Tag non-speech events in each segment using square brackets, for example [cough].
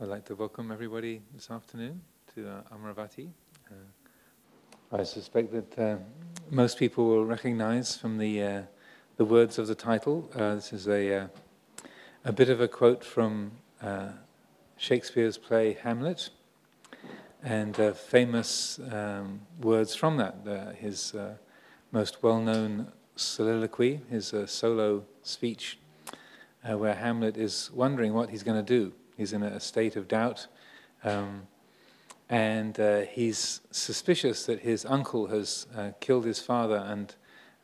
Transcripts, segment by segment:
I'd like to welcome everybody this afternoon to uh, Amaravati. Uh, I suspect that uh, most people will recognize from the uh, the words of the title. Uh, this is a uh, a bit of a quote from Shakespeare's play Hamlet, and famous um, words from that. his most well-known soliloquy, his solo speech, where Hamlet is wondering what he's going to do. He's in a state of doubt, um, and uh, he's suspicious that his uncle has uh, killed his father and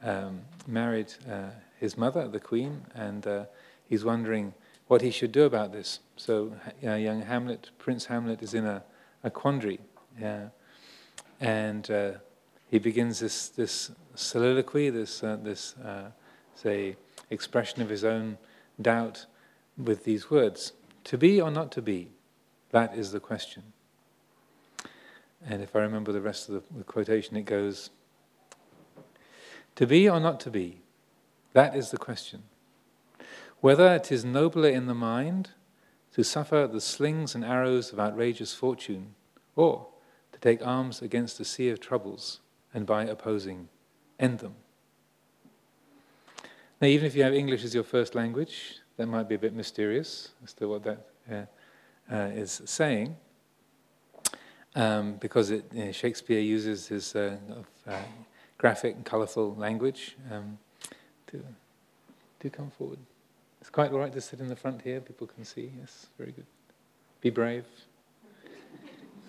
um, married uh, his mother, the queen, and uh, he's wondering what he should do about this. So, young Hamlet, Prince Hamlet, is in a, a quandary, and uh, he begins this this soliloquy, this this say expression of his own doubt with these words To be or not to be? That is the question. And if I remember the rest of the, the quotation, it goes To be or not to be? That is the question. Whether it is nobler in the mind to suffer the slings and arrows of outrageous fortune, or to take arms against a sea of troubles and by opposing end them. Now, even if you have English as your first language, that might be a bit mysterious as to what that uh, uh, is saying, um, because it, you know, Shakespeare uses his uh, uh graphic and colourful language. Um, to, do come forward. It's quite all right to sit in the front here. People can see. Yes, very good. Be brave. [laughs]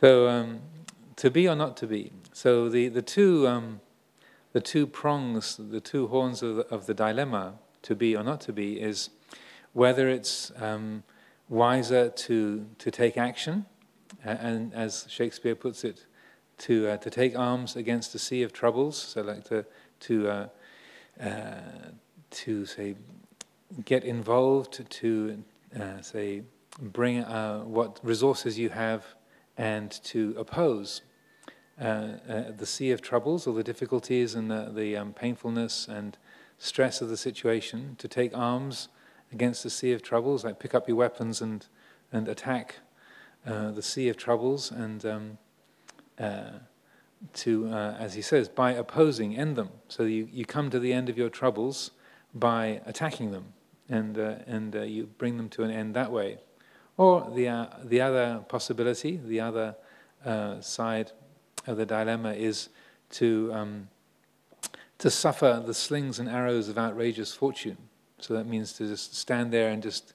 so, um, to be or not to be. So the, the, two, um, the two prongs, the two horns of the, of the dilemma, to be or not to be, is whether it's um, wiser to, to take action, and as Shakespeare puts it, to, uh, to take arms against a sea of troubles, so like to, to, uh, uh, to say, get involved, to uh, say, bring uh, what resources you have and to oppose. uh, uh, the sea of troubles, all the difficulties and the, the um, painfulness and stress of the situation, to take arms against the sea of troubles, like pick up your weapons and, and attack uh, the sea of troubles, and um, uh, to, uh, as he says, by opposing, end them. So you, you come to the end of your troubles by attacking them, and, uh, and you bring them to an end that way. Or the, the other possibility, the other side of the dilemma is to, um, to suffer the slings and arrows of outrageous fortune. So that means to just stand there and just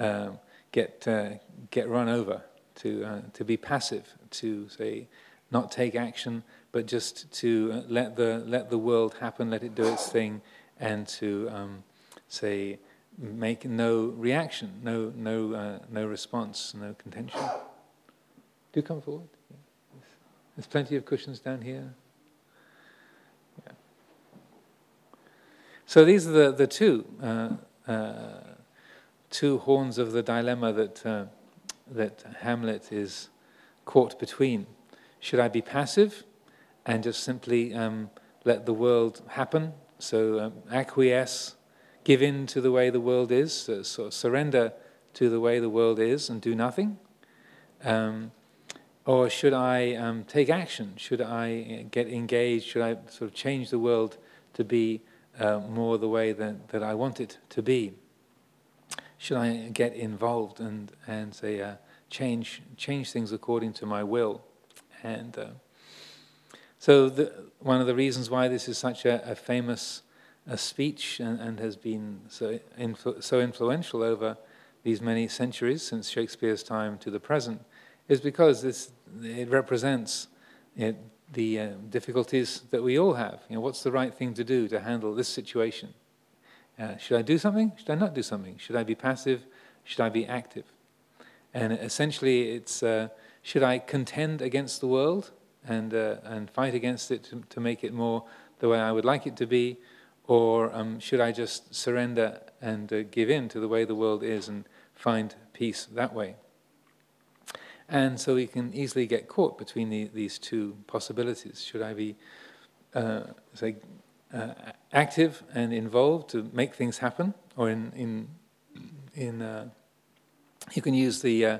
uh, get, uh, get run over, to, uh, to be passive, to say, not take action, but just to uh, let the, let the world happen, let it do its thing, and to um, say, make no reaction, no, no, uh, no response, no contention. Do come forward. There's plenty of cushions down here. Yeah. So these are the, the two, uh, uh, two horns of the dilemma that, uh, that Hamlet is caught between. Should I be passive and just simply um, let the world happen? So um, acquiesce, give in to the way the world is, so, sort of surrender to the way the world is and do nothing? Um, or should I um, take action? Should I uh, get engaged? Should I sort of change the world to be uh, more the way that, that I want it to be? Should I get involved and, and say, uh, change, change things according to my will? And uh, so, the, one of the reasons why this is such a, a famous a speech and, and, has been so, influ- so influential over these many centuries, since Shakespeare's time to the present, is because this, it represents you know, the uh, difficulties that we all have. You know, what's the right thing to do to handle this situation? Uh, should I do something? Should I not do something? Should I be passive? Should I be active? And essentially, it's uh, should I contend against the world and, uh, and fight against it to, to, make it more the way I would like it to be? Or um, should I just surrender and uh, give in to the way the world is and find peace that way? And so we can easily get caught between the, these two possibilities. Should I be, uh, say, uh, active and involved to make things happen, or in in in uh, you can use the uh,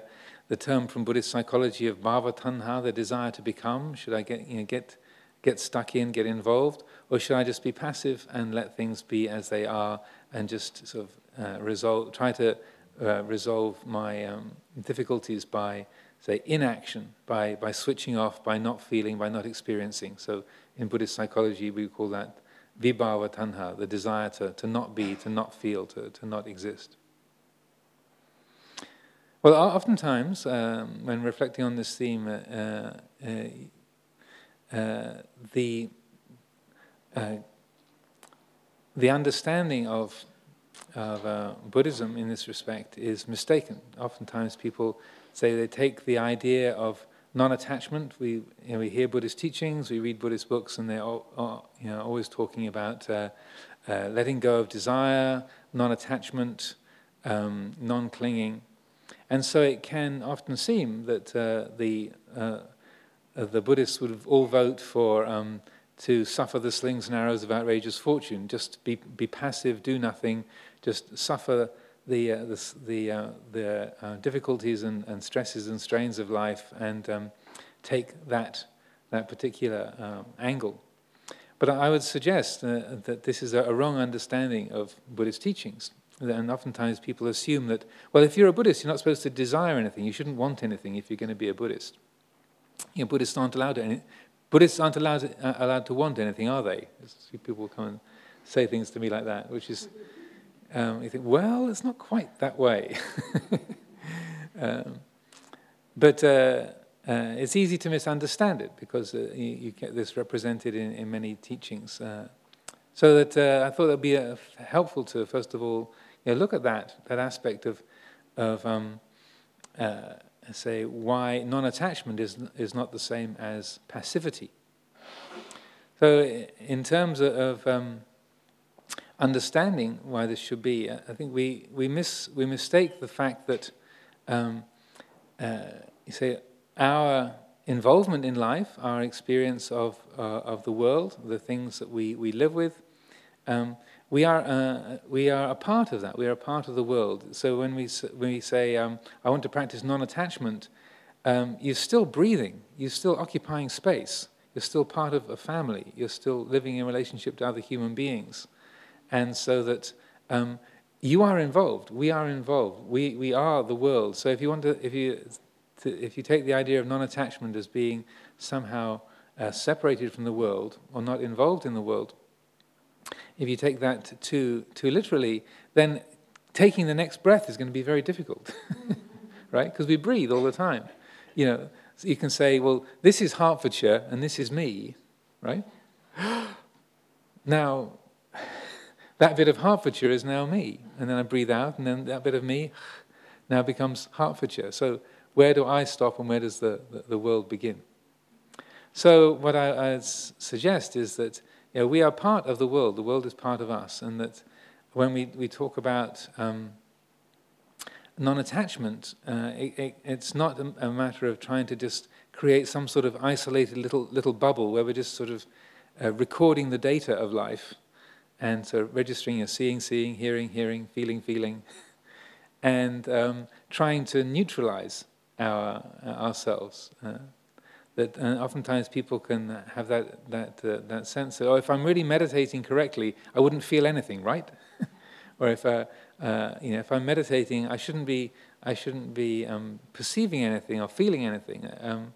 the term from Buddhist psychology of bhava tanha, the desire to become. Should I get you know get get stuck in, get involved, or should I just be passive and let things be as they are and just sort of uh, resolve, try to uh, resolve my um, difficulties by say inaction, by by switching off, by not feeling, by not experiencing. So in Buddhist psychology, we call that vibhava tanha, the desire to, to not be, to not feel, to, to not exist. Well, oftentimes, um, when reflecting on this theme, uh, uh, uh, the uh, the understanding of of uh, Buddhism in this respect is mistaken. Oftentimes, people say they take the idea of non-attachment. We you know, we hear Buddhist teachings, we read Buddhist books, and they're all, you know, always talking about uh, uh, letting go of desire, non-attachment, um, non-clinging, and so it can often seem that uh, the uh, uh, the Buddhists would all vote for um, to suffer the slings and arrows of outrageous fortune, just be be passive, do nothing, just suffer the, uh, the, the, uh, the uh, difficulties and, and, stresses and strains of life and um, take that, that particular um, angle. But I would suggest uh, that this is a, wrong understanding of Buddhist teachings. And oftentimes people assume that, well, if you're a Buddhist, you're not supposed to desire anything. You shouldn't want anything if you're going to be a Buddhist. You know, Buddhists aren't allowed to, Buddhists aren't allowed, uh, allowed to want anything, are they? People come and say things to me like that, which is um, you think, well, it's not quite that way. [laughs] um, but uh, uh, it's easy to misunderstand it because uh, you, you, get this represented in, in many teachings. Uh, so that uh, I thought it would be uh, helpful to, first of all, you know, look at that, that aspect of, of um, say, why non attachment is, is not the same as passivity. So, in terms of, um, understanding why this should be, I think we, we, miss, we mistake the fact that, um, uh, you say, our involvement in life, our experience of, uh, of the world, the things that we, we live with, um, we, are, uh, we are a part of that. We are a part of the world. So when we, when we say, um, I want to practice non attachment, um, you're still breathing, you're still occupying space, you're still part of a family, you're still living in relationship to other human beings and so that um, you are involved. We are involved. We we are the world. So if you want to, if you to, if you take the idea of non-attachment as being somehow uh, separated from the world or not involved in the world, if you take that too too literally, then taking the next breath is going to be very difficult, [laughs] right? Because we breathe all the time. You know, so you can say, well, this is Hertfordshire and this is me, right? [gasps] now that bit of Hertfordshire is now me. And then I breathe out, and then that bit of me now becomes Hertfordshire. So where do I stop and where does the, the, the world begin? So what I, I, suggest is that you know, we are part of the world. The world is part of us. And that when we, we talk about um, non-attachment, uh, it, it, it's not a, a, matter of trying to just create some sort of isolated little, little bubble where we're just sort of uh, recording the data of life and so registering your seeing, seeing, hearing, hearing, feeling, feeling, and um, trying to neutralize our, uh, ourselves. Uh, that uh, oftentimes people can have that, that, uh, that sense oh, if I'm really meditating correctly, I wouldn't feel anything, right? [laughs] or if, uh, uh, you know, if I'm meditating, I shouldn't be, I shouldn't be um, perceiving anything or feeling anything. Um,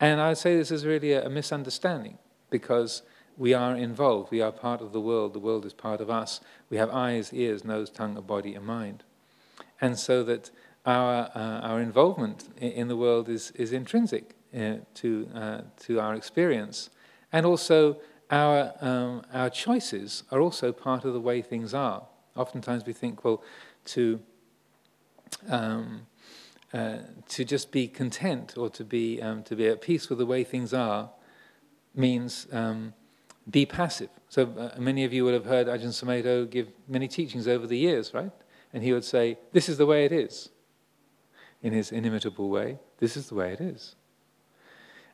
and I would say this is really a, a misunderstanding because we are involved. We are part of the world. The world is part of us. We have eyes, ears, nose, tongue, a body, a mind. And so that our, uh, our involvement in the world is, is intrinsic uh, to, uh, to our experience. And also, our, um, our choices are also part of the way things are. Oftentimes we think, well, to um, uh, to just be content or to be um, to be at peace with the way things are means um, be passive. So uh, many of you will have heard Ajahn Sumedho give many teachings over the years, right? And he would say, "This is the way it is," in his inimitable way. This is the way it is.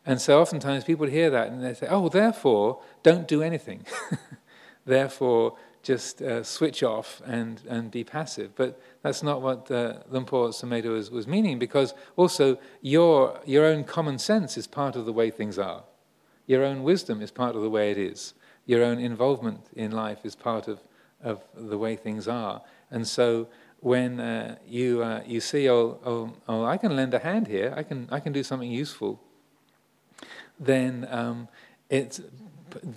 And so oftentimes people hear that and they say, "Oh, therefore, don't do anything." [laughs] therefore, just uh, switch off and, and be passive. But that's not what uh, Luang Por Sumedho was, was meaning, because also your, your own common sense is part of the way things are. Your own wisdom is part of the way it is. Your own involvement in life is part of, of the way things are. And so when uh, you, uh, you see, oh, oh, oh, I can lend a hand here, I can, I can do something useful, then um, it's,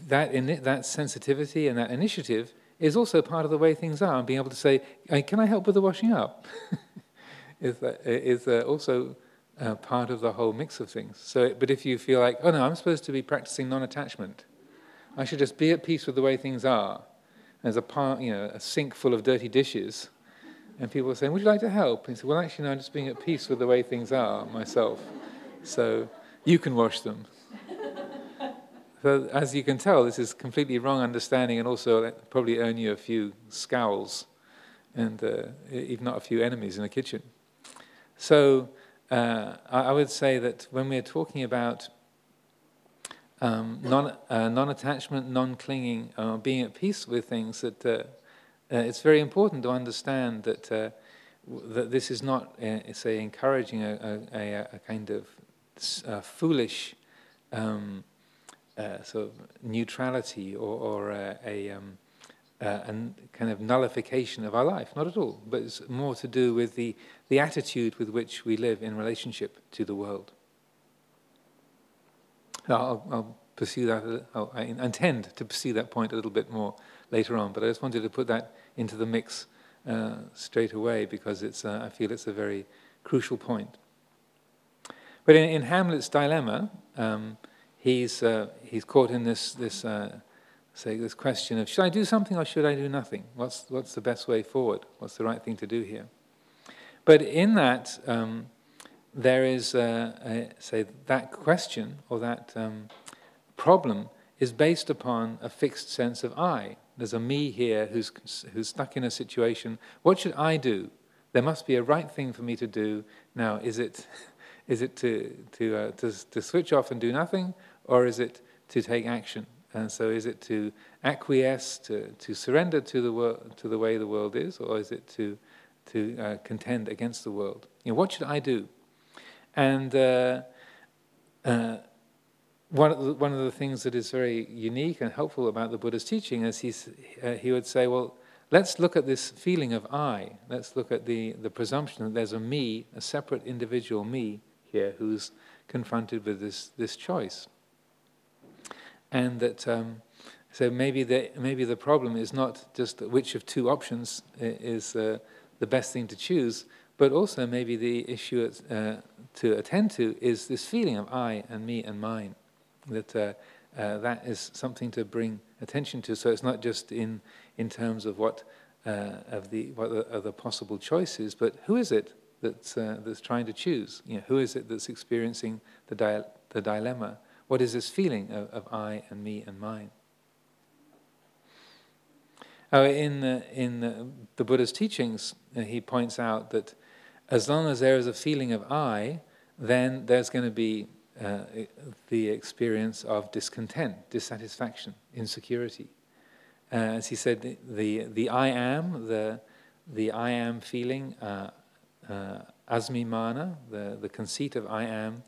that, in, that sensitivity and that initiative is also part of the way things are. And being able to say, "Can I help with the washing up?" [laughs] is that, is uh, also uh, part of the whole mix of things. So, but if you feel like, "Oh no, I'm supposed to be practicing non-attachment," I should just be at peace with the way things are. There's a part, you know, a sink full of dirty dishes, and people are saying, "Would you like to help?" And you say, "Well, actually, no, I'm just being at peace with the way things are myself." So you can wash them. [laughs] So as you can tell, this is completely wrong understanding, and also probably earn you a few scowls, and uh, even not a few enemies in the kitchen. So uh, I would say that when we're talking about um, non, uh, non-attachment, non-clinging, uh, being at peace with things, that uh, uh, it's very important to understand that that this is not, say, encouraging a, a, a kind of foolish. Um, uh, sort of neutrality or, or uh, a, um, uh, a kind of nullification of our life. Not at all, but it's more to do with the, the attitude with which we live in relationship to the world. I'll, I'll pursue that, I'll, I intend to pursue that point a little bit more later on, but I just wanted to put that into the mix uh, straight away because it's, uh, I feel it's a very crucial point. But in, in Hamlet's dilemma, um, he's, uh, he's caught in this, this, uh, say, this question of should I do something or should I do nothing? What's, what's the best way forward? What's the right thing to do here? But in that, um, there is, uh, a, say, that question or that um, problem is based upon a fixed sense of I. There's a me here who's, who's stuck in a situation. What should I do? There must be a right thing for me to do. Now, is it, [laughs] is it to, to, uh, to, to switch off and do nothing, or is it to take action? And so, is it to acquiesce, to, to surrender to the world, to the way the world is, or is it to to uh, contend against the world? You know, what should I do? And uh, uh, one of the, one of the things that is very unique and helpful about the Buddha's teaching is he uh, he would say, well, let's look at this feeling of I. Let's look at the the presumption that there's a me, a separate individual me here, who's confronted with this this choice and that um, so maybe the maybe the problem is not just which of two options is uh, the best thing to choose, but also maybe the issue uh, to attend to is this feeling of I and me and mine. That uh, uh that is something to bring attention to. So it's not just in in terms of what uh, of the what are the possible choices, but who is it that's uh, that's trying to choose? You know, who is it that's experiencing the the dilemma? What is this feeling of, of I and me and mine? Oh, in the, in the, the Buddha's teachings, uh, he points out that as long as there is a feeling of I, then there's going to be uh, the experience of discontent, dissatisfaction, insecurity. Uh, as he said, the, the, the I am, the, the I am feeling, uh, uh, the, the conceit of I am,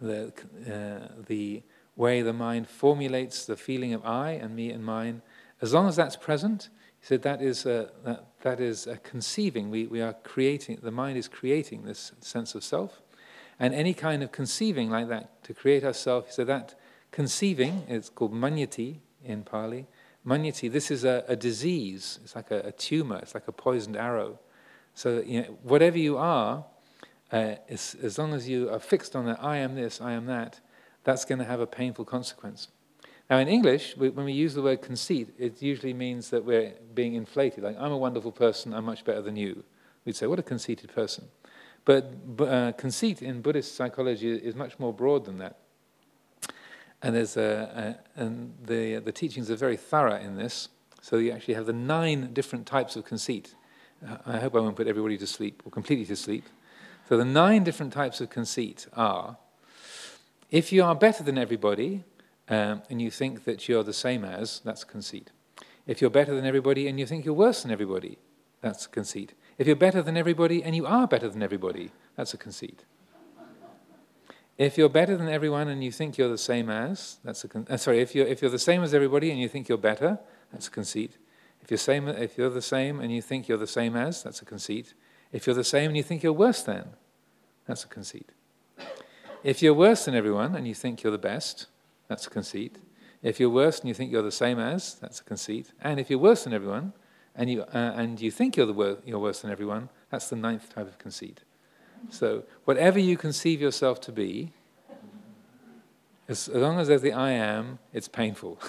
the, uh, the way the mind formulates the feeling of I and me and mine, as long as that's present, he said that is a, that, that is a conceiving. We, we are creating, the mind is creating this sense of self. And any kind of conceiving like that, to create ourselves, said that conceiving, it's called manyati in Pali. Manyati, this is a, a disease. It's like a, a tumor. It's like a poisoned arrow. So you know, whatever you are, uh, as, as long as you are fixed on that, I am this, I am that, that's going to have a painful consequence. Now, in English, we, when we use the word conceit, it usually means that we're being inflated. Like, I'm a wonderful person, I'm much better than you. We'd say, what a conceited person. But uh, conceit in Buddhist psychology is much more broad than that. And, there's a, a, and the, the teachings are very thorough in this. So you actually have the nine different types of conceit. Uh, I hope I won't put everybody to sleep or completely to sleep. So the nine different types of conceit are if you are better than everybody um, and you think that you're the same as, that's conceit. If you're better than everybody and you think you're worse than everybody, that's conceit. If you're better than everybody and you are better than everybody, that's a conceit. If you're better than everyone and you think you're the same as, that's a con- uh, sorry. If you're if you're the same as everybody and you think you're better, that's a conceit. If you're same, if you're the same and you think you're the same as, that's a conceit. If you're the same and you think you're worse than, that's a conceit. If you're worse than everyone and you think you're the best, that's a conceit. If you're worse and you think you're the same as, that's a conceit. And if you're worse than everyone and you, uh, and you think you're, the wor- you're worse than everyone, that's the ninth type of conceit. So, whatever you conceive yourself to be, as, as long as there's the I am, it's painful.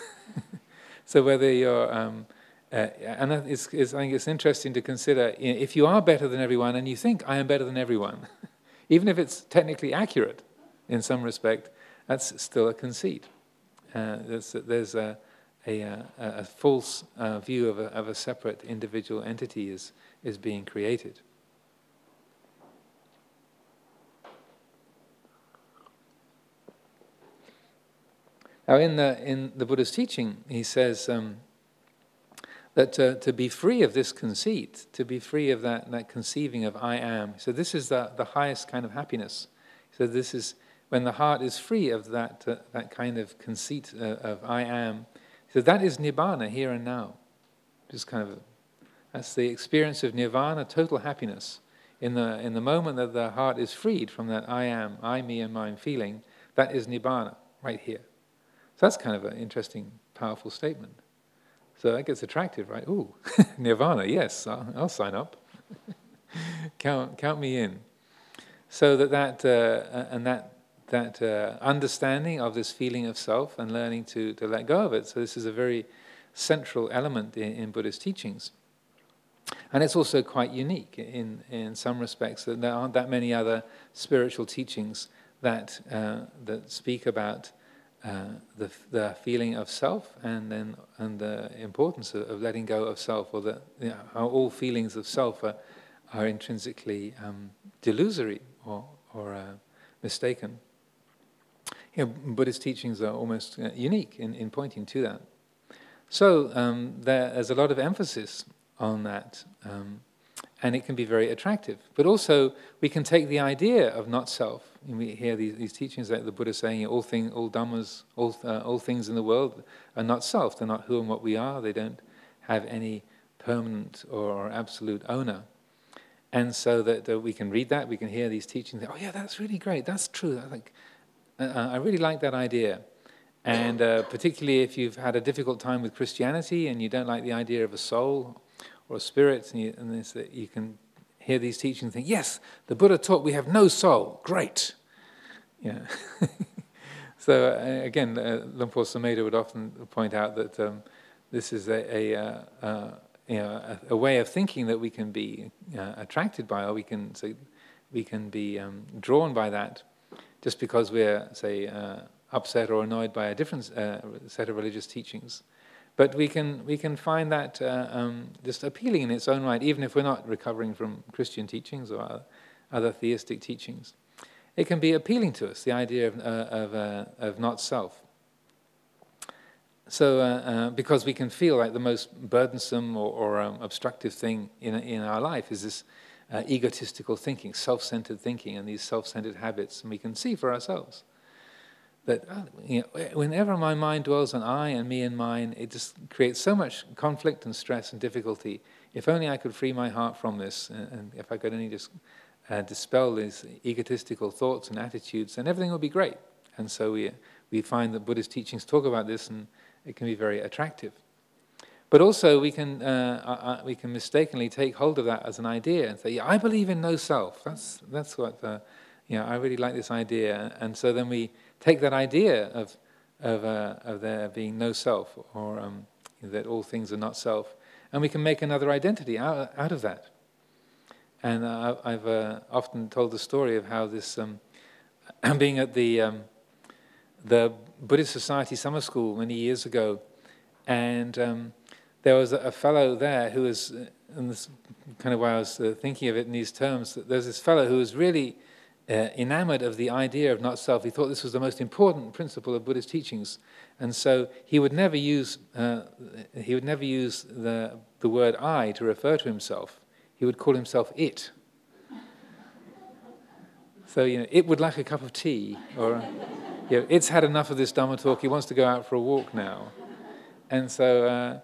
[laughs] so, whether you're, um, uh, and it's, it's, I think it's interesting to consider you know, if you are better than everyone and you think I am better than everyone, [laughs] even if it's technically accurate in some respect, that's still a conceit. Uh, there's, there's a, a, a, a false uh, view of a, of a separate individual entity is, is being created. Now, in the, in the Buddha's teaching, he says um, that to, to be free of this conceit, to be free of that, that conceiving of I am, so this is the, the highest kind of happiness. So, this is when the heart is free of that, uh, that kind of conceit uh, of I am. So, that is nibbana here and now. Just kind of, that's the experience of nirvana, total happiness. In the, in the moment that the heart is freed from that I am, I, me, and mine feeling, that is nibbana, right here. So that's kind of an interesting, powerful statement. So that gets attractive, right? Ooh, [laughs] nirvana, yes, I'll, I'll sign up. [laughs] count, count me in. So that that uh, and that that uh, understanding of this feeling of self and learning to, to let go of it. So this is a very central element in, in Buddhist teachings. And it's also quite unique in, in some respects that there aren't that many other spiritual teachings that, uh, that speak about uh, the, the feeling of self and then and the importance of, of letting go of self, or that you know, how all feelings of self are, are intrinsically um, delusory or, or uh, mistaken. You know, Buddhist teachings are almost uh, unique in, in pointing to that. So um, there's a lot of emphasis on that. Um, and it can be very attractive. But also, we can take the idea of not self. And we hear these, these teachings that the Buddha saying, all, thing, all dhammas, all, uh, all things in the world are not self. They're not who and what we are. They don't have any permanent or, absolute owner. And so that we can read that, we can hear these teachings. Oh, yeah, that's really great. That's true. I, think, uh, I really like that idea. And uh, particularly if you've had a difficult time with Christianity and you don't like the idea of a soul or a spirit, and, you, and this, you can hear these teachings and think, yes, the Buddha taught we have no soul. Great. Yeah. [laughs] so uh, again, uh, Luang Por would often point out that um, this is a, a, uh, uh, you know, a, a, way of thinking that we can be uh, attracted by, or we can say, we can be um, drawn by that, just because we're say uh, upset or annoyed by a different set of religious teachings. But we can, we can find that uh, um, just appealing in its own right, even if we're not recovering from Christian teachings or other theistic teachings. It can be appealing to us, the idea of, uh, of, uh, of not self. So, uh, uh, because we can feel like the most burdensome or, or um, obstructive thing in, in our life is this uh, egotistical thinking, self centered thinking, and these self centered habits, and we can see for ourselves that uh, you know, whenever my mind dwells on I and me and mine, it just creates so much conflict and stress and difficulty. If only I could free my heart from this, and, and if I could only just uh, dispel these egotistical thoughts and attitudes, then everything would be great. And so we, we find that Buddhist teachings talk about this, and it can be very attractive. But also, we can, uh, uh, uh we can mistakenly take hold of that as an idea and say, yeah, I believe in no self. That's, that's what, uh, you know, I really like this idea. And so then we take that idea of, of, uh, of there being no self, or um, that all things are not self. And we can make another identity out, out of that. And I've uh, often told the story of how this, um, [clears throat] being at the, um, the Buddhist Society summer school many years ago, and um, there was a, fellow there who was, and this kind of why I was uh, thinking of it in these terms, there's this fellow who was really uh, enamored of the idea of not self. He thought this was the most important principle of Buddhist teachings, and so he would never use uh, he would never use the the word I to refer to himself. He would call himself it. So you know, it would like a cup of tea, or you know, it's had enough of this Dhamma talk. He wants to go out for a walk now, and so. Uh,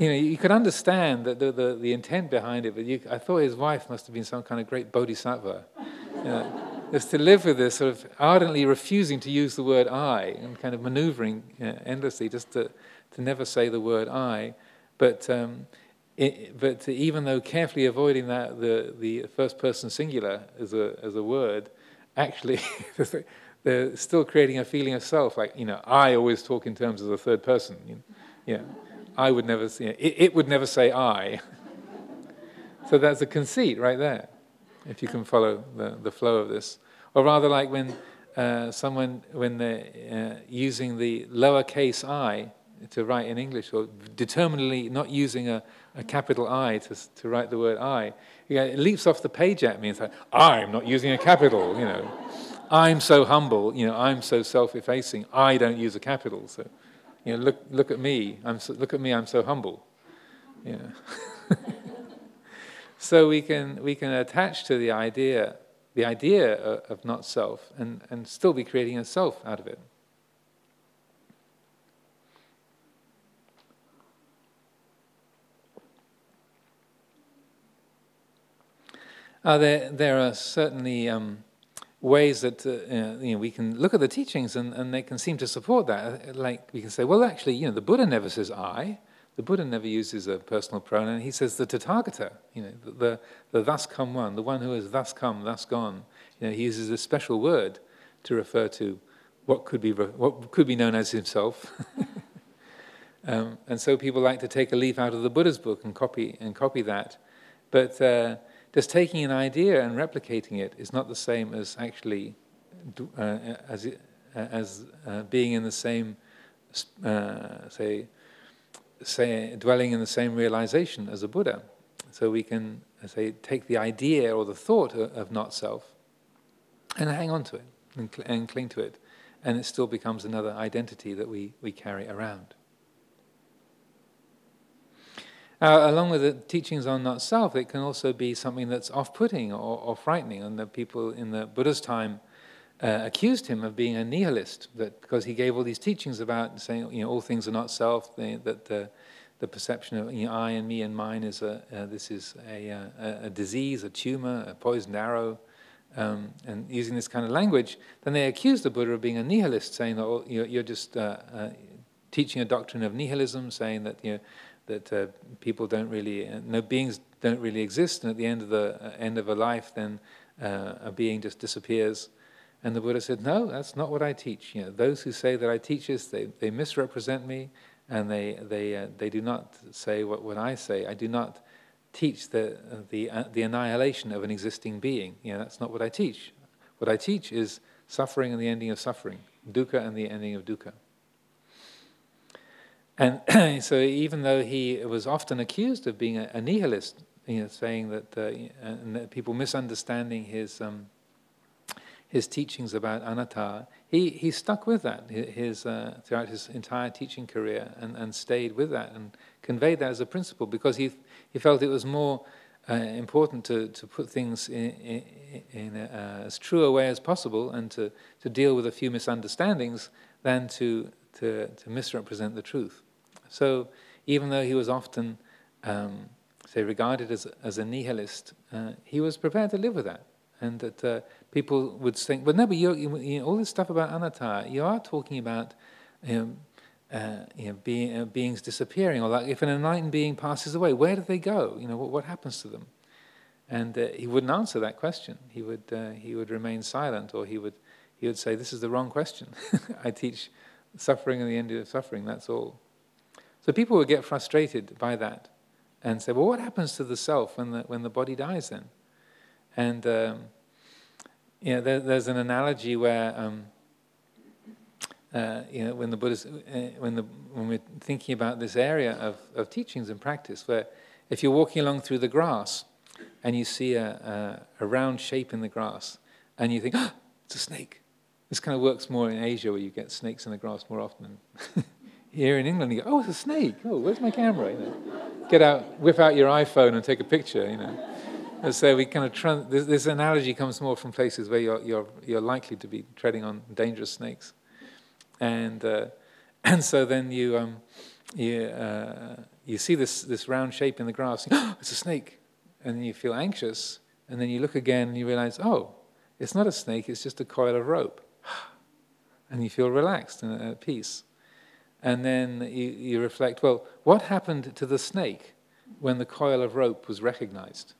you know, you could understand the, the, the, intent behind it, but you, I thought his wife must have been some kind of great bodhisattva. You know, [laughs] just to live with this sort of ardently refusing to use the word I and kind of maneuvering you know, endlessly just to, to never say the word I. But, um, it, but even though carefully avoiding that, the, the first person singular as a, as a word, actually [laughs] they're still creating a feeling of self. Like, you know, I always talk in terms of the third person. You know, yeah. I would never say, it, it would never say I. [laughs] so that's a conceit right there, if you can follow the, the flow of this. Or rather, like when uh, someone, when they're uh, using the lowercase i to write in English, or determinedly not using a, a capital I to, to write the word I, you know, it leaps off the page at me and says, I'm not using a capital, you know. I'm so humble, you know, I'm so self-effacing, I don't use a capital. So you know, look, look at me. I'm so, look at me. I'm so humble. Yeah. [laughs] so we can we can attach to the idea the idea of, of not self and, and still be creating a self out of it. Uh, there, there are certainly um, ways that uh, you know, we can look at the teachings and, and they can seem to support that. Like we can say, well, actually, you know, the Buddha never says I. The Buddha never uses a personal pronoun. He says the Tathagata, you know, the, the, the thus come one, the one who has thus come, thus gone. You know, he uses a special word to refer to what could be, what could be known as himself. [laughs] um, and so people like to take a leaf out of the Buddha's book and copy, and copy that. But uh, just taking an idea and replicating it is not the same as actually uh, as, uh, as uh, being in the same, uh, say, say, dwelling in the same realization as a Buddha. So we can, uh, say, take the idea or the thought of, of not self and hang on to it and, cl- and cling to it, and it still becomes another identity that we, we carry around. Uh, along with the teachings on not self, it can also be something that's off putting or, or, frightening. And the people in the Buddha's time uh, accused him of being a nihilist, that because he gave all these teachings about saying you know, all things are not self, that the, the perception of you know, I and me and mine is a, uh, this is a, uh, a, a, disease, a tumor, a poisoned arrow. Um, and using this kind of language, then they accused the Buddha of being a nihilist, saying that oh, you're, you're just uh, uh, teaching a doctrine of nihilism, saying that you know, that uh, people don't really, uh, no beings don't really exist, and at the end of the uh, end of a life, then uh, a being just disappears. And the Buddha said, "No, that's not what I teach. You know, those who say that I teach this, they, they misrepresent me, and they they uh, they do not say what, what I say. I do not teach the the the annihilation of an existing being. You know, that's not what I teach. What I teach is suffering and the ending of suffering, dukkha and the ending of dukkha." And [clears throat] so, even though he was often accused of being a, nihilist, you know, saying that, uh, and that people misunderstanding his um, his teachings about anatta, he, he stuck with that his, uh, throughout his entire teaching career and, and stayed with that and conveyed that as a principle because he, he felt it was more uh, important to, to put things in, in, in a, uh, as true a way as possible and to, to deal with a few misunderstandings than to, to, to misrepresent the truth. So even though he was often, um, say, regarded as, as a nihilist, uh, he was prepared to live with that. And that uh, people would think, but no, but you know, all this stuff about anatta, you are talking about you know, uh, you know, being, uh, beings disappearing, or like if an enlightened being passes away, where do they go? You know, what, what happens to them? And uh, he wouldn't answer that question. He would, uh, he would remain silent, or he would, he would say, This is the wrong question. [laughs] I teach suffering and the end of suffering, that's all. So people would get frustrated by that and say, Well, what happens to the self when the, when the body dies then? And um, you know, there, there's an analogy where. Um, uh, you know, when the Buddha's, uh, when the when we're thinking about this area of, of teachings and practice, where if you're walking along through the grass and you see a, a, a round shape in the grass, and you think, oh, it's a snake. This kind of works more in Asia, where you get snakes in the grass more often. [laughs] Here in England, you go, oh, it's a snake. Oh, where's my camera? You know, get out, whip out your iPhone and take a picture. You know. And so we kind of this, this analogy comes more from places where you're, you're, you're likely to be treading on dangerous snakes and uh, [clears throat] and so then you um, you uh, you see this this round shape in the grass. Oh, it's a snake, and then you feel anxious, and then you look again and you realize, oh, it's not a snake. It's just a coil of rope, [sighs] and you feel relaxed and at peace. And then you, you reflect, well, what happened to the snake when the coil of rope was recognized?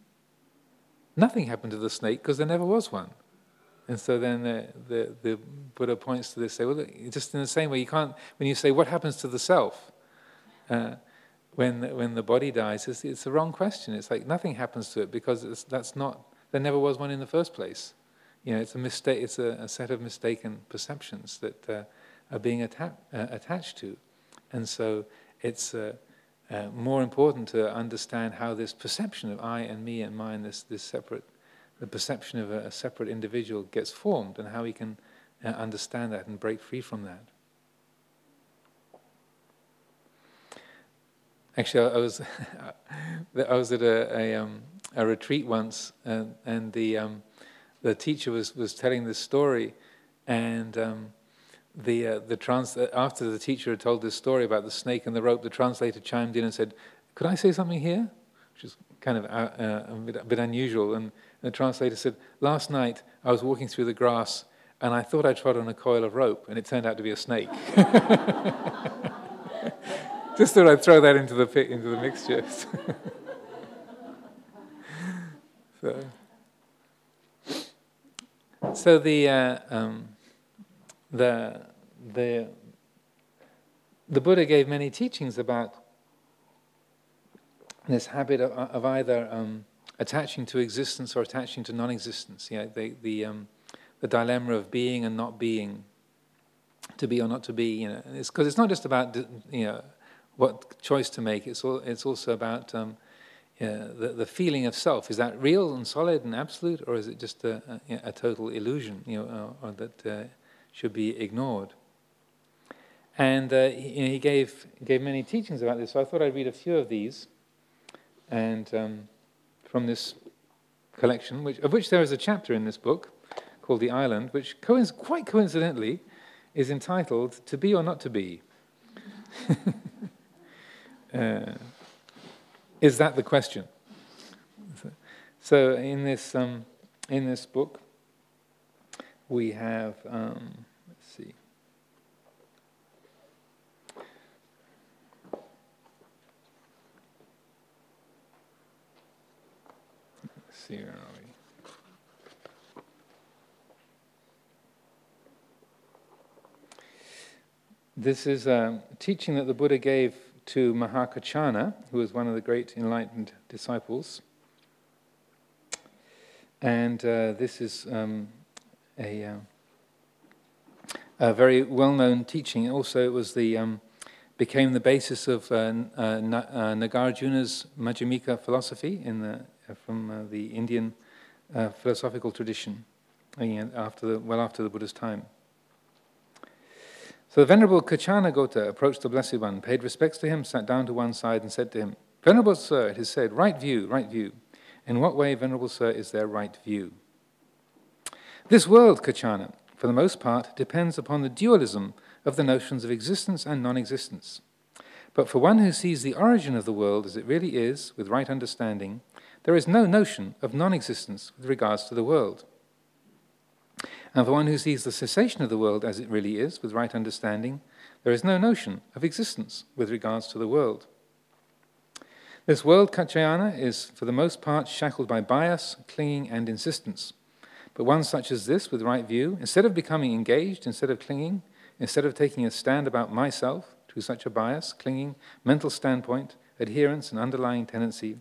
Nothing happened to the snake because there never was one. And so then the, the, the, Buddha points to this, say, well, just in the same way, you can't, when you say, what happens to the self? Uh, when, when the body dies, it's, it's the wrong question. It's like nothing happens to it because that's not, there never was one in the first place. You know, it's a mistake, it's a, a set of mistaken perceptions that uh, are being atta- uh, attached to. And so it's uh, uh, more important to understand how this perception of I and me and mine, this, this separate the perception of a, a separate individual gets formed and how we can uh, understand that and break free from that. Actually, I was [laughs] I was at a a, um, a retreat once, and, and the um, the teacher was, was telling this story, and um, the uh, the trans after the teacher had told this story about the snake and the rope, the translator chimed in and said, "Could I say something here?" Which is kind of uh, uh, a, bit, a bit unusual, and the translator said, Last night I was walking through the grass and I thought I trod on a coil of rope and it turned out to be a snake. [laughs] Just thought I'd throw that into the, pit, into the mixture. [laughs] so, so the, uh, um, the, the, the Buddha gave many teachings about this habit of, of either um, attaching to existence or attaching to non-existence. You know, the the, um, the dilemma of being and not being, to be or not to be. You know, it's because it's not just about you know what choice to make. It's all, it's also about um, the the feeling of self. Is that real and solid and absolute, or is it just a, a, a total illusion? You know, or, or that uh, should be ignored. And uh, he, he gave gave many teachings about this. So I thought I'd read a few of these, and. Um, from this collection, which, of which there is a chapter in this book called The Island, which coinc- quite coincidentally is entitled To Be or Not to Be. [laughs] uh, is that the question? So in this, um, in this book, we have, um, let's see. Let's see where are we? This is a teaching that the Buddha gave to Mahakaccana, who was one of the great enlightened disciples. And uh, this is um, a, uh, a, very well known teaching. Also, it was the, um, became the basis of uh, uh, Nagarjuna's Madhyamika philosophy in the uh, from uh, the Indian uh, philosophical tradition after the, well after the Buddha's time. So the Venerable Kaccanagotta approached the Blessed One, paid respects to him, sat down to one side, and said to him, Venerable Sir, it is said, right view, right view. In what way, Venerable Sir, is there right view? This world, Kaccana, for the most part, depends upon the dualism of the notions of existence and non existence. But for one who sees the origin of the world as it really is, with right understanding, there is no notion of non existence with regards to the world. And for one who sees the cessation of the world as it really is, with right understanding, there is no notion of existence with regards to the world. This world, Kaccayana, is for the most part shackled by bias, clinging, and insistence. But one such as this, with right view, instead of becoming engaged, instead of clinging, instead of taking a stand about myself to such a bias, clinging, mental standpoint, adherence, and underlying tendency,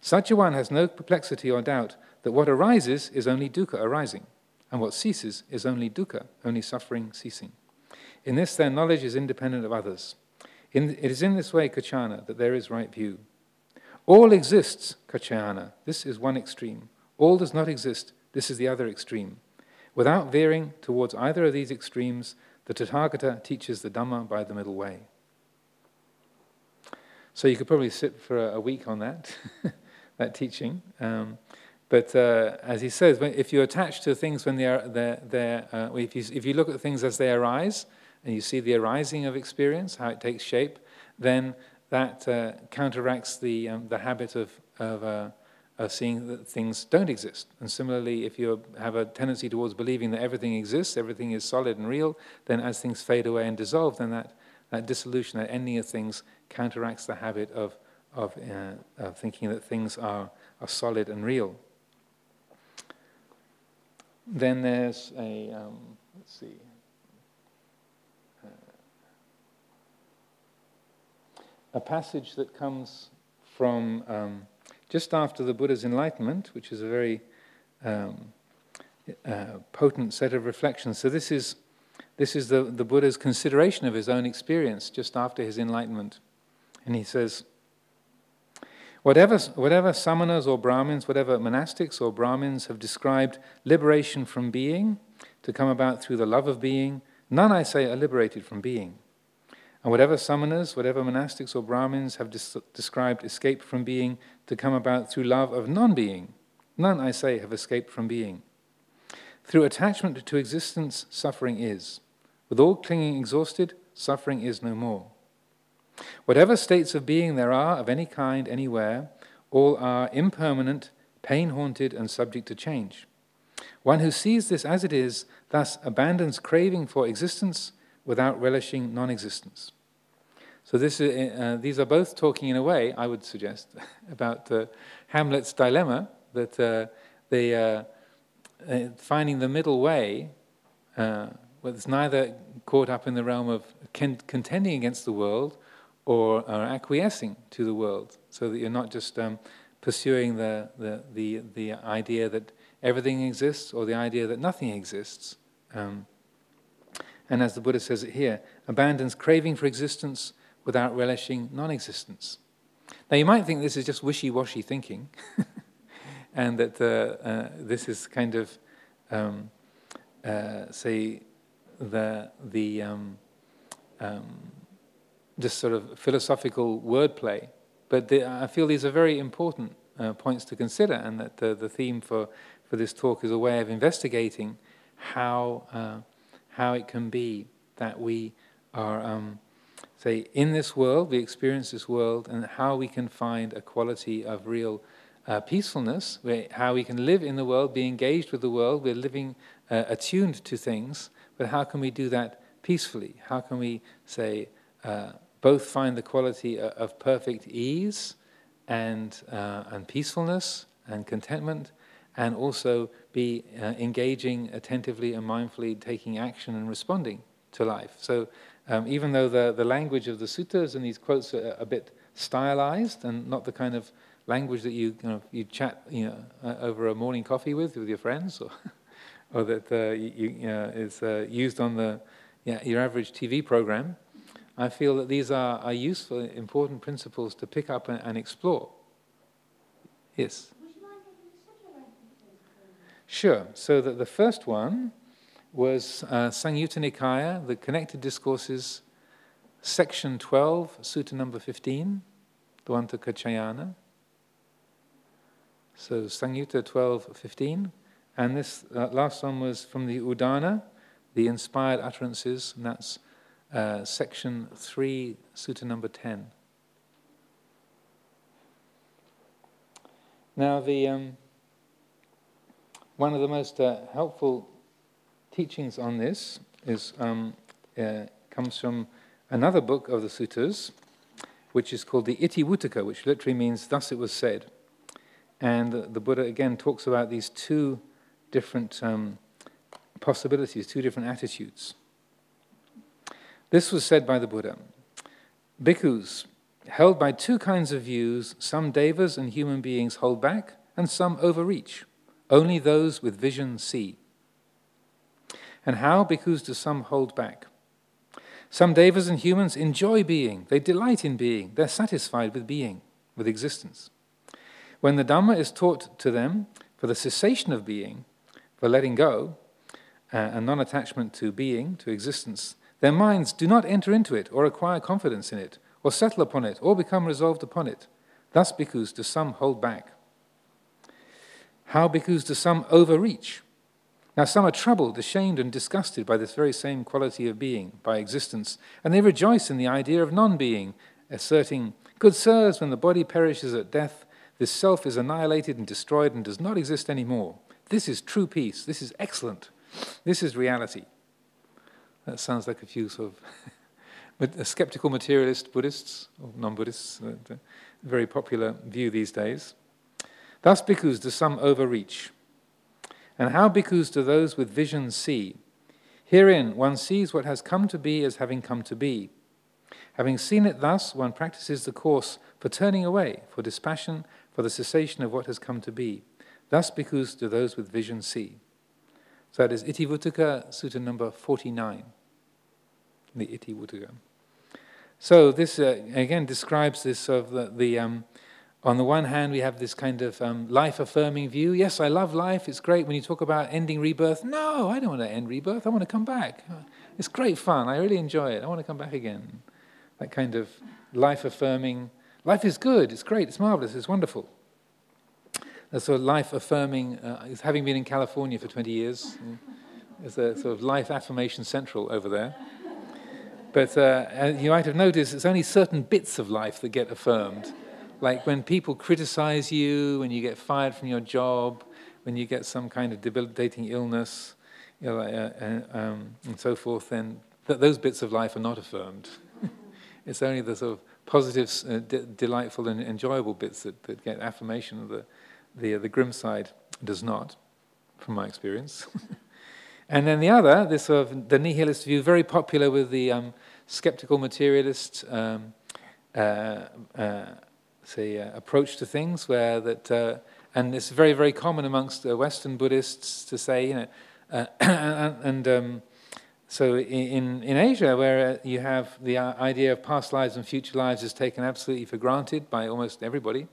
such a one has no perplexity or doubt that what arises is only dukkha arising, and what ceases is only dukkha, only suffering ceasing. In this, their knowledge is independent of others. In, it is in this way, Kaccana, that there is right view. All exists, Kaccayana. This is one extreme. All does not exist. This is the other extreme. Without veering towards either of these extremes, the Tathagata teaches the Dhamma by the middle way. So you could probably sit for a, week on that, [laughs] that teaching. Um, but uh, as he says, if you attach to things when they are, they're, they're, uh, if, you, if you look at things as they arise, and you see the arising of experience, how it takes shape, then that uh, counteracts the, um, the habit of, of, uh, seeing that things don't exist. And similarly, if you have a tendency towards believing that everything exists, everything is solid and real, then as things fade away and dissolve, then that, that dissolution, that ending of things, counteracts the habit of, of, uh, of thinking that things are, are solid and real. Then there's a, um, let's see. a passage that comes from um, just after the Buddha's enlightenment, which is a very um, uh, potent set of reflections. So this is this is the, the Buddha's consideration of his own experience just after his enlightenment, and he says. Whatever, whatever samanas or brahmins, whatever monastics or brahmins have described liberation from being to come about through the love of being, none, I say, are liberated from being. And whatever samanas, whatever monastics or Brahmins have des- described escape from being to come about through love of non being, none, I say, have escaped from being. Through attachment to existence, suffering is. With all clinging exhausted, suffering is no more. Whatever states of being there are, of any kind, anywhere, all are impermanent, pain haunted, and subject to change. One who sees this as it is thus abandons craving for existence without relishing non existence. So, this uh, these are both talking in a way, I would suggest, [laughs] about uh, Hamlet's dilemma that uh, they, uh, uh, finding the middle way, uh, well, it's neither caught up in the realm of contending against the world or, or, acquiescing to the world, so that you're not just um, pursuing the, the, the, the, idea that everything exists or the idea that nothing exists. Um, and as the Buddha says it here, abandons craving for existence without relishing non existence. Now, you might think this is just wishy washy thinking, [laughs] and that uh, uh, this is kind of, um, uh, say, the, the um, um, just sort of philosophical wordplay. But the, I feel these are very important uh, points to consider, and that the, the theme for, for this talk is a way of investigating how uh, how it can be that we are, um, say, in this world, we experience this world, and how we can find a quality of real uh, peacefulness, how we can live in the world, be engaged with the world, we're living uh, attuned to things, but how can we do that peacefully? How can we, say, uh, both find the quality uh, of perfect ease and, uh, and peacefulness and contentment, and also be uh, engaging attentively and mindfully, taking action and responding to life. So, um, even though the, the language of the suttas and these quotes are a bit stylized and not the kind of language that you, you, you chat you know, uh, over a morning coffee with with your friends, or, [laughs] or that uh, you, you know, is uh, used on the yeah, your average TV program, I feel that these are, are useful, important principles to pick up and, and explore. Yes. Sure. So the, the first one was uh, Samyutta Nikaya, the Connected Discourses, section 12, sutta number 15, Dvanta Kaccayana. So Samyutta 12, 15. And this uh, last one was from the Udana, the inspired utterances, and that's uh, section 3, sutta number 10. Now, the. Um, one of the most uh, helpful teachings on this is um, uh, comes from another book of the suttas, which is called the Itivuttaka, which literally means "thus it was said." And the Buddha again talks about these two different um, possibilities, two different attitudes. This was said by the Buddha. Bhikkhus, held by two kinds of views, some devas and human beings hold back, and some overreach. Only those with vision see. And how, Bhikkhus do some hold back? Some devas and humans enjoy being, they delight in being, they're satisfied with being, with existence. When the Dhamma is taught to them for the cessation of being, for letting go, uh, and non attachment to being, to existence, their minds do not enter into it or acquire confidence in it, or settle upon it, or become resolved upon it. Thus, bhikkhus do some hold back. How, bhikkhus do some overreach? Now, some are troubled, ashamed, and disgusted by this very same quality of being, by existence, and they rejoice in the idea of non being, asserting, Good sirs, when the body perishes at death, this self is annihilated and destroyed and does not exist anymore. This is true peace. This is excellent. This is reality. That sounds like a few sort of [laughs] uh, skeptical materialist Buddhists, or non Buddhists, a uh, very popular view these days. Thus, bhikkhus do some overreach. And how bhikkhus do those with vision see? Herein, one sees what has come to be as having come to be. Having seen it thus, one practices the course for turning away, for dispassion, for the cessation of what has come to be. Thus, bhikkhus do those with vision see. So that is Itivuttaka Sutta number 49, the Itivuttaka. So this uh, again describes this of the, the um, on the one hand, we have this kind of um, life affirming view. Yes, I love life. It's great when you talk about ending rebirth. No, I don't want to end rebirth. I want to come back. It's great fun. I really enjoy it. I want to come back again. That kind of life affirming. Life is good. It's great. It's marvelous. It's wonderful. That sort of life affirming, uh, having been in California for 20 years, there's a sort of life affirmation central over there. But uh, you might have noticed it's only certain bits of life that get affirmed like when people criticize you, when you get fired from your job, when you get some kind of debilitating illness, you know, uh, uh, um, and so forth, then th- those bits of life are not affirmed. [laughs] it's only the sort of positive, uh, de- delightful, and enjoyable bits that, that get affirmation. The, the, the grim side does not, from my experience. [laughs] and then the other, this sort of the nihilist view, very popular with the um, skeptical materialist. Um, uh, uh say, uh, approach to things where that, uh, and it's very, very common amongst uh, Western Buddhists to say, you know, uh, [clears throat] and, um, so in, in Asia, where uh, you have the uh, idea of past lives and future lives is taken absolutely for granted by almost everybody,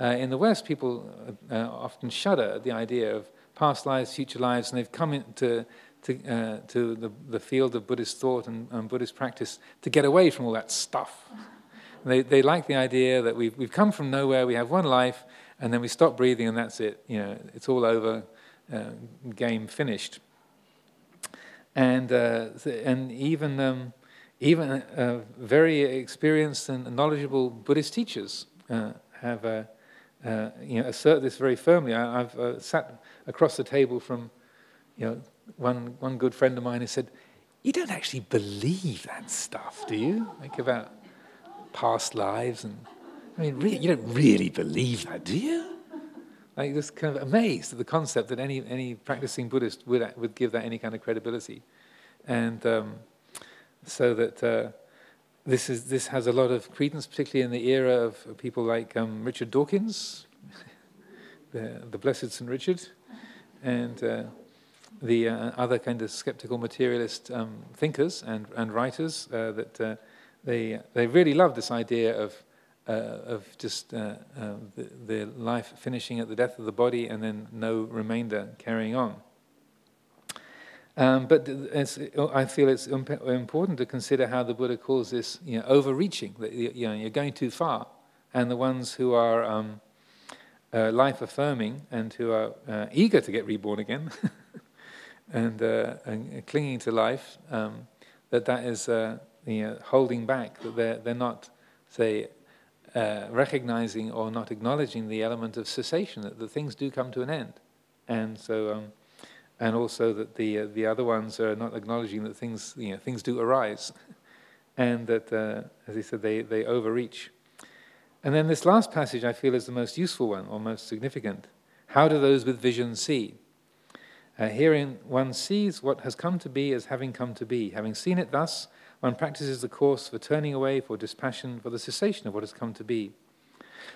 in the West, people often shudder at the idea of past lives, future lives, and they've come into to, uh, to the, the field of Buddhist thought and, and, Buddhist practice to get away from all that stuff. They, they like the idea that we've, we've come from nowhere, we have one life, and then we stop breathing and that's it. You know, it's all over, uh, game finished. And, uh, and even, um, even uh, very experienced and knowledgeable Buddhist teachers uh, have uh, uh, you know, assert this very firmly. I, have sat across the table from you know, one, one good friend of mine who said, You don't actually believe that stuff, do you? Like about past lives. And I mean, really, you don't really believe that, do you? Like, just kind of amazed at the concept that any, any practicing Buddhist would, would give that any kind of credibility. And um, so that uh, this, is, this has a lot of credence, particularly in the era of people like um, Richard Dawkins, [laughs] the, the Blessed St. Richard, and uh, the uh, other kind of skeptical materialist um, thinkers and, and writers uh, that uh, they, they really love this idea of, uh, of just uh, uh, the, the, life finishing at the death of the body and then no remainder carrying on. Um, but I feel it's important to consider how the Buddha calls this you know, overreaching, that you know, you're going too far. And the ones who are um, uh, life affirming and who are uh, eager to get reborn again [laughs] and, uh, and, clinging to life, um, that that is you know, holding back, that they're, they're not, say, uh, recognizing or not acknowledging the element of cessation, that the things do come to an end. And so, um, and also that the, uh, the other ones are not acknowledging that things, you know, things do arise. [laughs] and that, uh, as he said, they, they overreach. And then this last passage I feel is the most useful one, or most significant. How do those with vision see? Uh, herein, one sees what has come to be as having come to be. Having seen it thus, one practices the course for turning away, for dispassion, for the cessation of what has come to be.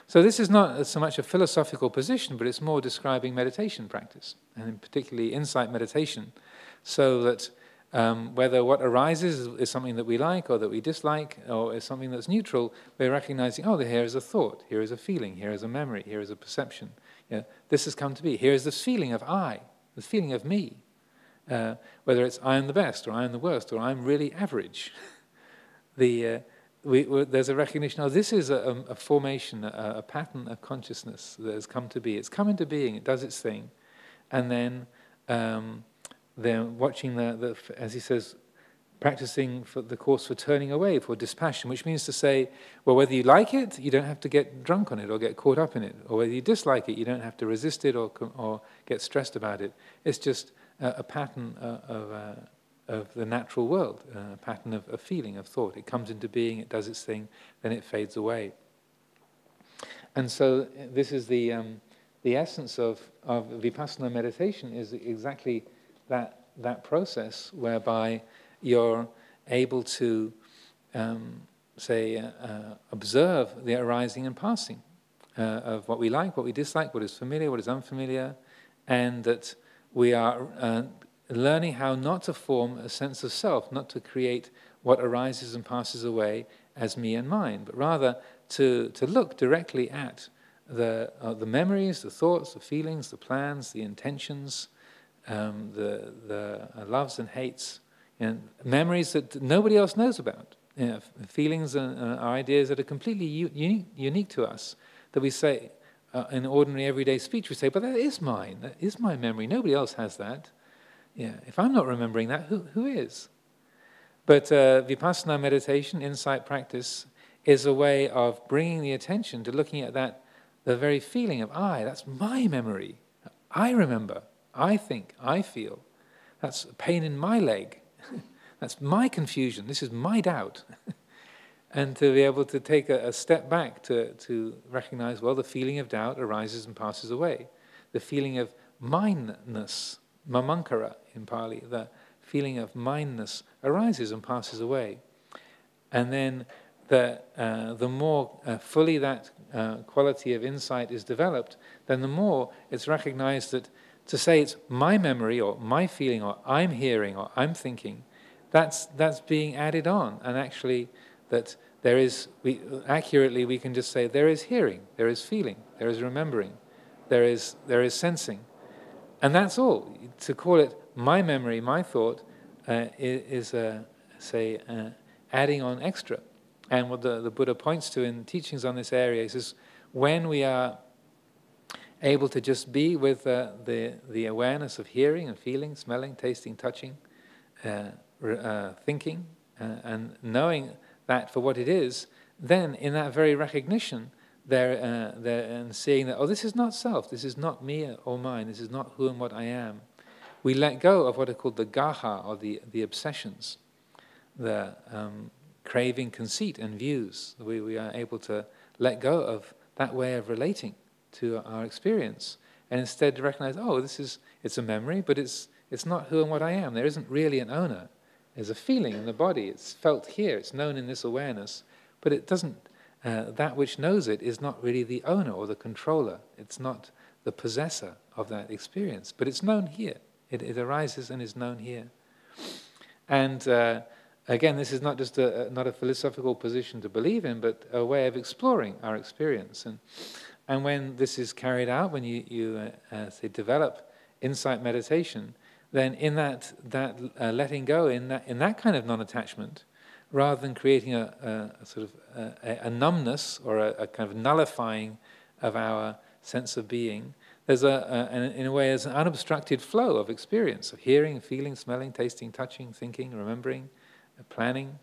So, this is not so much a philosophical position, but it's more describing meditation practice, and particularly insight meditation, so that um, whether what arises is something that we like or that we dislike or is something that's neutral, we're recognizing, oh, here is a thought, here is a feeling, here is a memory, here is a perception. This has come to be. Here is this feeling of I, this feeling of me. Uh, whether it's I am the best or I am the worst or I'm really average. [laughs] the, uh, we, there's a recognition of this is a, a formation, a, a, pattern of consciousness that has come to be. It's come into being, it does its thing. And then um, then watching the, the, as he says, practicing for the course for turning away, for dispassion, which means to say, well, whether you like it, you don't have to get drunk on it or get caught up in it, or whether you dislike it, you don't have to resist it or, or get stressed about it. It's just a, a pattern uh, of, uh, of the natural world, uh, a pattern of, of feeling, of thought. It comes into being, it does its thing, then it fades away. And so this is the, um, the essence of, of vipassana meditation is exactly that, that process whereby you're able to, um, say, uh, uh, observe the arising and passing uh, of what we like, what we dislike, what is familiar, what is unfamiliar, and that we are uh, learning how not to form a sense of self, not to create what arises and passes away as me and mine, but rather to, to look directly at the, uh, the memories, the thoughts, the feelings, the plans, the intentions, um, the, the uh, loves and hates, and memories that nobody else knows about, you know, feelings and uh, ideas that are completely unique, unique to us, that we say uh, in ordinary everyday speech, we say, but that is mine, that is my memory, nobody else has that. Yeah, if I'm not remembering that, who, who is? But uh, vipassana meditation, insight practice, is a way of bringing the attention to looking at that, the very feeling of I, that's my memory. I remember. I think, I feel. That's pain in my leg. [laughs] That's my confusion. This is my doubt. [laughs] and to be able to take a, a, step back to, to recognize, well, the feeling of doubt arises and passes away. The feeling of mindness, mamankara in Pali, the feeling of mindness arises and passes away. And then the, uh, the more uh, fully that uh, quality of insight is developed, then the more it's recognized that to say it's my memory or my feeling or I'm hearing or I'm thinking, that's, that's being added on. And actually, that there is, we, accurately, we can just say there is hearing, there is feeling, there is remembering, there is, there is sensing. And that's all. To call it my memory, my thought, uh, is, uh, say, uh, adding on extra. And what the, the Buddha points to in teachings on this area is is when we are able to just be with uh, the, the awareness of hearing and feeling, smelling, tasting, touching, uh, uh, thinking, and knowing that for what it is, then in that very recognition, there, uh, there, and seeing that, oh, this is not self, this is not me or mine, this is not who and what I am, we let go of what are called the gaha, or the, the obsessions, the um, craving, conceit, and views. We, we are able to let go of that way of relating to our experience, and instead recognize, oh, this is it's a memory, but it's it's not who and what I am. There isn't really an owner. There's a feeling in the body. It's felt here. It's known in this awareness, but it doesn't. Uh, that which knows it is not really the owner or the controller. It's not the possessor of that experience, but it's known here. It, it arises and is known here. And uh, again, this is not just a, not a philosophical position to believe in, but a way of exploring our experience. And and when this is carried out, when you, you uh, uh, say develop insight meditation, then in that, that uh, letting go, in that, in that kind of non attachment, rather than creating a, a, a sort of a, a numbness or a, a, kind of nullifying of our sense of being, there's a, in a way, there's an unobstructed flow of experience of hearing, feeling, smelling, tasting, touching, thinking, remembering, uh, planning.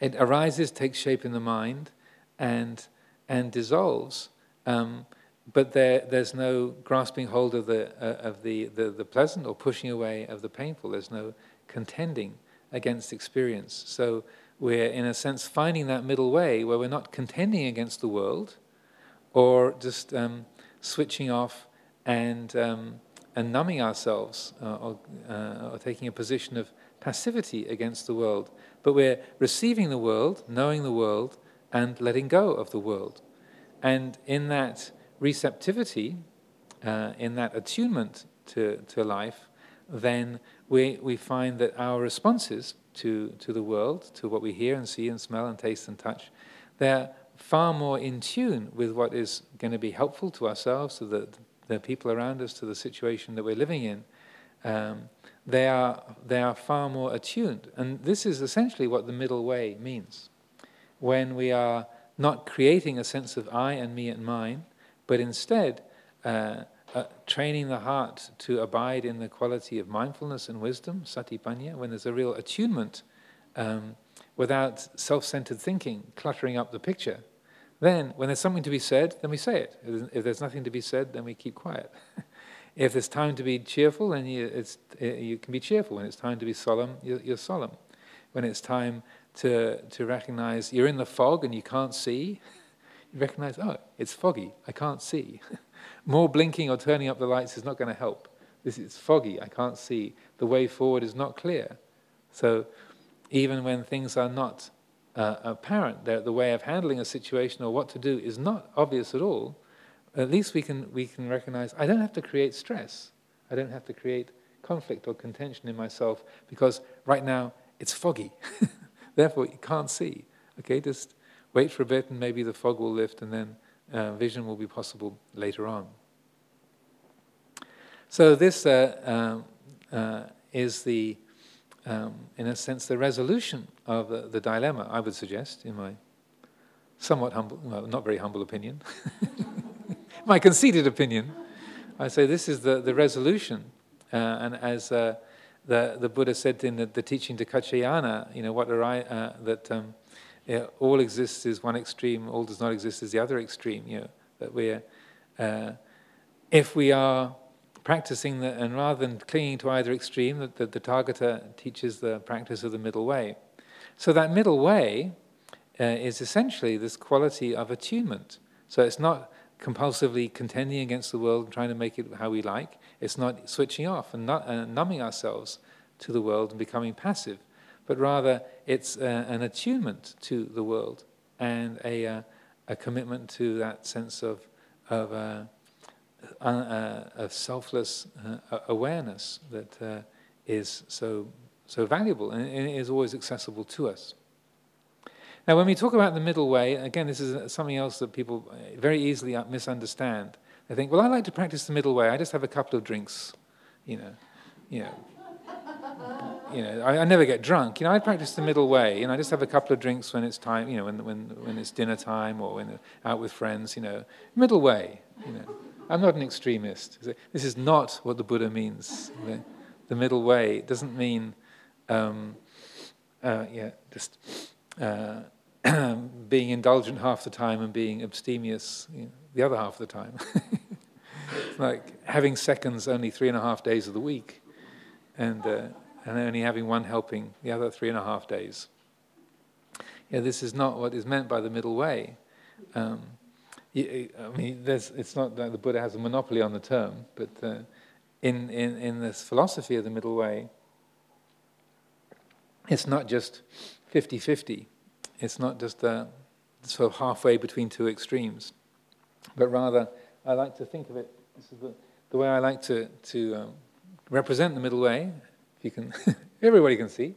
It arises, takes shape in the mind, and and dissolves, um, but there, there's no grasping hold of, the, uh, of the, the, the, pleasant or pushing away of the painful. There's no contending against experience. So we're, in a sense, finding that middle way where we're not contending against the world or just um, switching off and um, and numbing ourselves uh, or, uh, or taking a position of passivity against the world, but we're receiving the world, knowing the world, and letting go of the world. And in that receptivity, uh, in that attunement to, to life, then we, we find that our responses to, to the world, to what we hear and see and smell and taste and touch, they're far more in tune with what is going to be helpful to ourselves, to the, the people around us, to the situation that we're living in. Um, they, are, they are far more attuned. And this is essentially what the middle way means. When we are not creating a sense of I and me and mine, but instead uh, uh, training the heart to abide in the quality of mindfulness and wisdom, satipanya, when there's a real attunement um, without self centered thinking cluttering up the picture. Then, when there's something to be said, then we say it. If there's nothing to be said, then we keep quiet. [laughs] if there's time to be cheerful, then you, you, can be cheerful. When it's time to be solemn, you're, you're solemn. When it's time to, to recognize you're in the fog and you can't see, [laughs] recognize, oh, it's foggy, I can't see. [laughs] More blinking or turning up the lights is not going to help. This is foggy, I can't see. The way forward is not clear. So even when things are not uh, apparent, the way of handling a situation or what to do is not obvious at all, at least we can, we can recognize I don't have to create stress. I don't have to create conflict or contention in myself because right now it's foggy. [laughs] Therefore, you can't see. Okay, just wait for a bit and maybe the fog will lift and then uh, vision will be possible later on. So, this uh, uh, uh, is the, um, in a sense, the resolution of the, the, dilemma, I would suggest, in my somewhat humble, well, not very humble opinion, [laughs] my conceited opinion. I say this is the, the resolution. Uh, and as uh, the, the Buddha said in the, the teaching to Kaccayana, you know, what I, that. Um, yeah, all exists is one extreme, all does not exist is the other extreme. You know, that we're, uh, if we are practicing the, and rather than clinging to either extreme, that the, the teaches the practice of the middle way. So that middle way uh, is essentially this quality of attunement. So it's not compulsively contending against the world and trying to make it how we like. It's not switching off and not, uh, numbing ourselves to the world and becoming passive but rather it's uh, an attunement to the world and a, uh, a commitment to that sense of, of, uh, uh of selfless uh, awareness that uh, is so, so valuable and is always accessible to us. Now, when we talk about the middle way, again, this is something else that people very easily misunderstand. They think, well, I like to practice the middle way. I just have a couple of drinks, you know, you know, you know, I, I, never get drunk. You know, I practice the middle way. You know, I just have a couple of drinks when it's time. You know, when when when it's dinner time or when out with friends. You know, middle way. You know, I'm not an extremist. This is not what the Buddha means. The, the middle way doesn't mean, um, uh, yeah, just. Uh, [clears throat] being indulgent half the time and being abstemious you know, the other half of the time. [laughs] like having seconds only three and a half days of the week. And uh, and only having one helping the other three and a half days. Yeah, this is not what is meant by the middle way. Um, I mean, it's not that the Buddha has a monopoly on the term, but uh, in, in, in this philosophy of the middle way, it's not just 50 50. It's not just sort of halfway between two extremes, but rather, I like to think of it, this is the, the way I like to, to um, represent the middle way, you can, [laughs] everybody can see.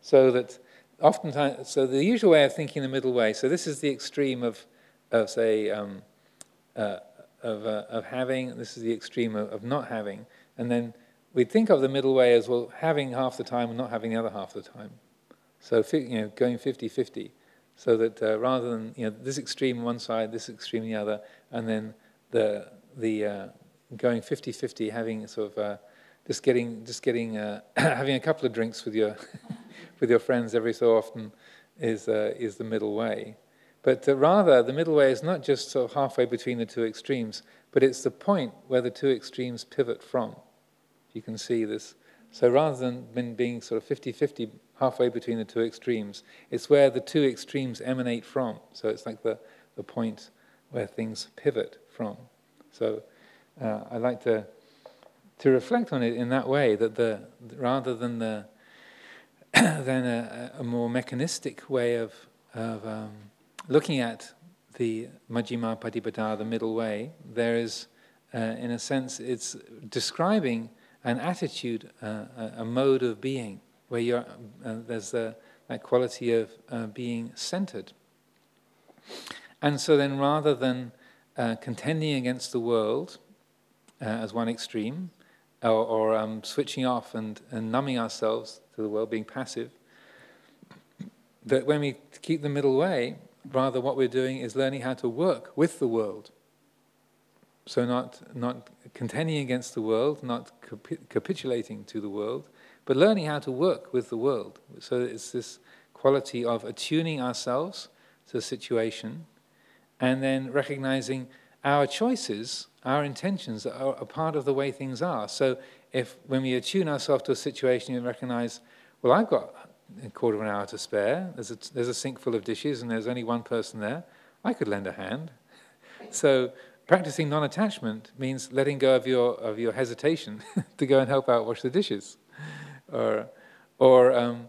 So that oftentimes, so the usual way of thinking the middle way, so this is the extreme of, of say, um, uh, of, uh, of having, this is the extreme of, of not having, and then we think of the middle way as, well, having half the time and not having the other half the time. So, you know, going 50-50, so that uh, rather than, you know, this extreme one side, this extreme the other, and then the, the uh, going 50-50, having sort of uh, just getting just getting uh, [clears throat] having a couple of drinks with your [laughs] with your friends every so often is uh, is the middle way. But uh, rather, the middle way is not just sort of halfway between the two extremes, but it's the point where the two extremes pivot from. You can see this. So rather than being sort of 50-50 halfway between the two extremes, it's where the two extremes emanate from. So it's like the, the point where things pivot from. So uh, I like to to reflect on it in that way, that the rather than the [clears throat] than a, a, more mechanistic way of of um, looking at the Majjhima Patipada, the middle way, there is, uh, in a sense, it's describing an attitude, uh, a, a, mode of being, where you're, uh, there's the, that quality of uh, being centered. And so then, rather than uh, contending against the world uh, as one extreme, or, or um, switching off and, and numbing ourselves to the world, being passive, that when we keep the middle way, rather what we're doing is learning how to work with the world. So not, not contending against the world, not capitulating to the world, but learning how to work with the world. So it's this quality of attuning ourselves to the situation and then recognizing our choices, our intentions are a part of the way things are. So if when we attune ourselves to a situation and recognize, well, I've got a quarter of an hour to spare, there's a, there's a sink full of dishes and there's only one person there, I could lend a hand. [laughs] So practicing non-attachment means letting go of your, of your hesitation [laughs] to go and help out wash the dishes. Or, or um,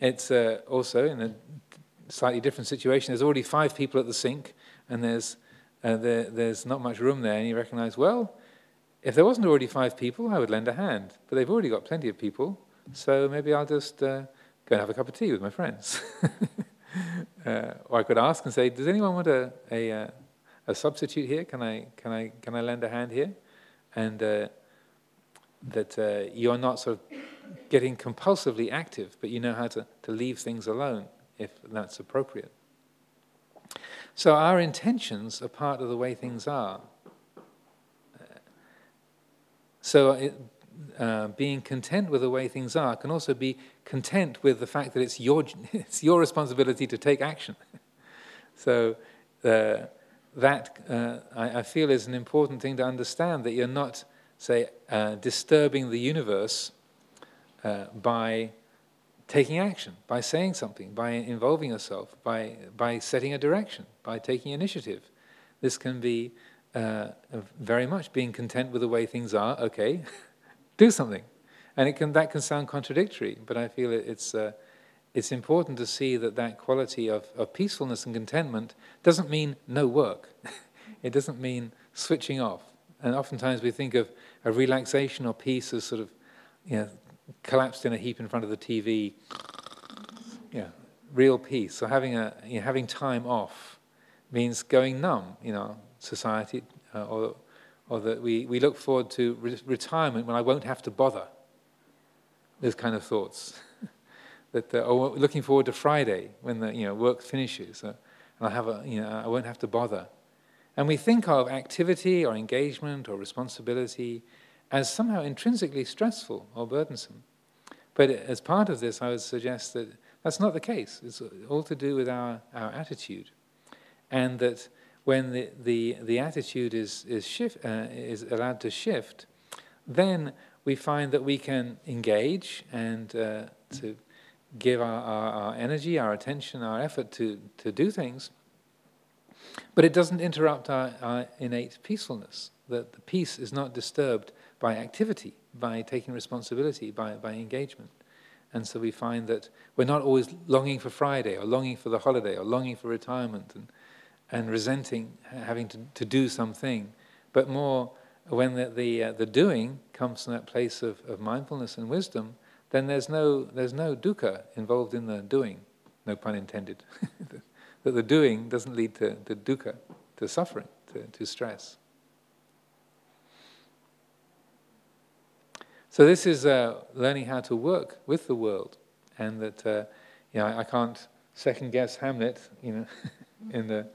it's uh, also in a slightly different situation, there's already five people at the sink and there's, uh, there, there's not much room there, and you recognize, well, if there wasn't already five people, I would lend a hand. But they've already got plenty of people, so maybe I'll just uh, go and have a cup of tea with my friends. [laughs] uh, or I could ask and say, does anyone want a, a, uh, a, substitute here? Can I, can, I, can I lend a hand here? And uh, that uh, you're not sort of getting compulsively active, but you know how to, to leave things alone if that's appropriate. So our intentions are part of the way things are. So it, uh, being content with the way things are can also be content with the fact that it's your, [laughs] it's your responsibility to take action. [laughs] so uh, that, uh, I, I, feel, is an important thing to understand, that you're not, say, uh, disturbing the universe uh, by taking action, by saying something, by involving yourself, by, by setting a direction, by taking initiative. This can be uh, very much being content with the way things are, okay, [laughs] do something. And it can, that can sound contradictory, but I feel it, it's, uh, it's important to see that that quality of, of peacefulness and contentment doesn't mean no work. [laughs] it doesn't mean switching off. And oftentimes we think of a relaxation or peace as sort of you know, collapsed in a heap in front of the TV. Yeah, real peace. So having, a, you know, having time off means going numb, you know, society, uh, or, or that we, we look forward to re- retirement when I won't have to bother those kind of thoughts. [laughs] that, uh, or looking forward to Friday when the you know, work finishes, uh, and I, have a, you know, I won't have to bother. And we think of activity or engagement or responsibility as somehow intrinsically stressful or burdensome. But as part of this, I would suggest that that's not the case. It's all to do with our, our attitude. And that when the, the, the attitude is, is, shift, uh, is allowed to shift, then we find that we can engage and uh, to give our, our, our, energy, our attention, our effort to, to do things. But it doesn't interrupt our, our innate peacefulness, that the peace is not disturbed by activity, by taking responsibility, by, by engagement. And so we find that we're not always longing for Friday or longing for the holiday or longing for retirement and, and resenting having to, to do something, but more when the, the, uh, the doing comes from that place of, of mindfulness and wisdom, then there's no, there's no dukkha involved in the doing, no pun intended. [laughs] that the doing doesn't lead to, to dukkha, to suffering, to, to stress. So this is uh, learning how to work with the world, and that uh, you know I, can't second guess Hamlet. You know, [laughs] in the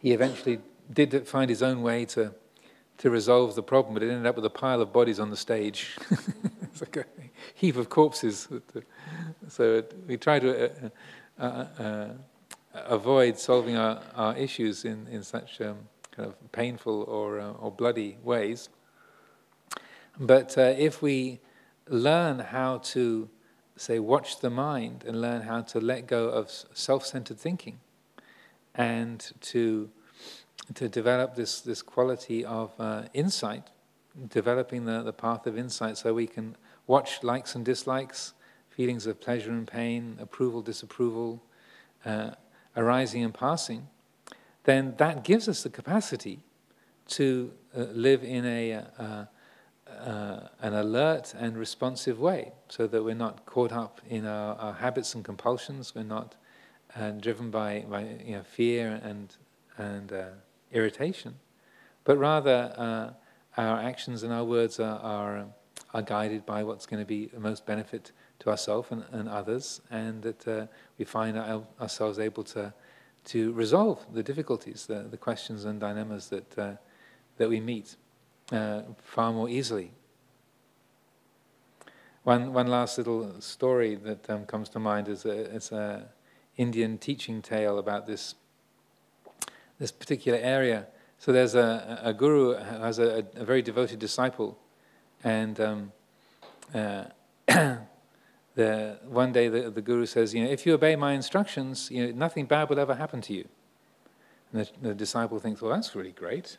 he eventually did find his own way to, to resolve the problem, but it ended up with a pile of bodies on the stage. [laughs] it's like a heap of corpses. So we try to uh, uh, uh, avoid solving our, our issues in, in such um, kind of painful or, uh, or bloody ways. But uh, if we learn how to, say, watch the mind and learn how to let go of self centered thinking and to to develop this, this quality of uh, insight, developing the, the path of insight so we can watch likes and dislikes, feelings of pleasure and pain, approval, disapproval, uh, arising and passing, then that gives us the capacity to uh, live in a, uh, uh, an alert and responsive way so that we're not caught up in our, our habits and compulsions, we're not uh, driven by, by you know, fear and, and uh, irritation, but rather uh, our actions and our words are, are, are, guided by what's going to be the most benefit to ourselves and, and, others, and that uh, we find our, ourselves able to, to resolve the difficulties, the, the questions and dilemmas that, uh, that we meet uh, far more easily. One, one last little story that um, comes to mind is a, a Indian teaching tale about this this particular area. So there's a, a guru who has a, a very devoted disciple, and um, uh, [coughs] the, one day the, the guru says, you know, if you obey my instructions, you know, nothing bad will ever happen to you. And the, the disciple thinks, well, that's really great.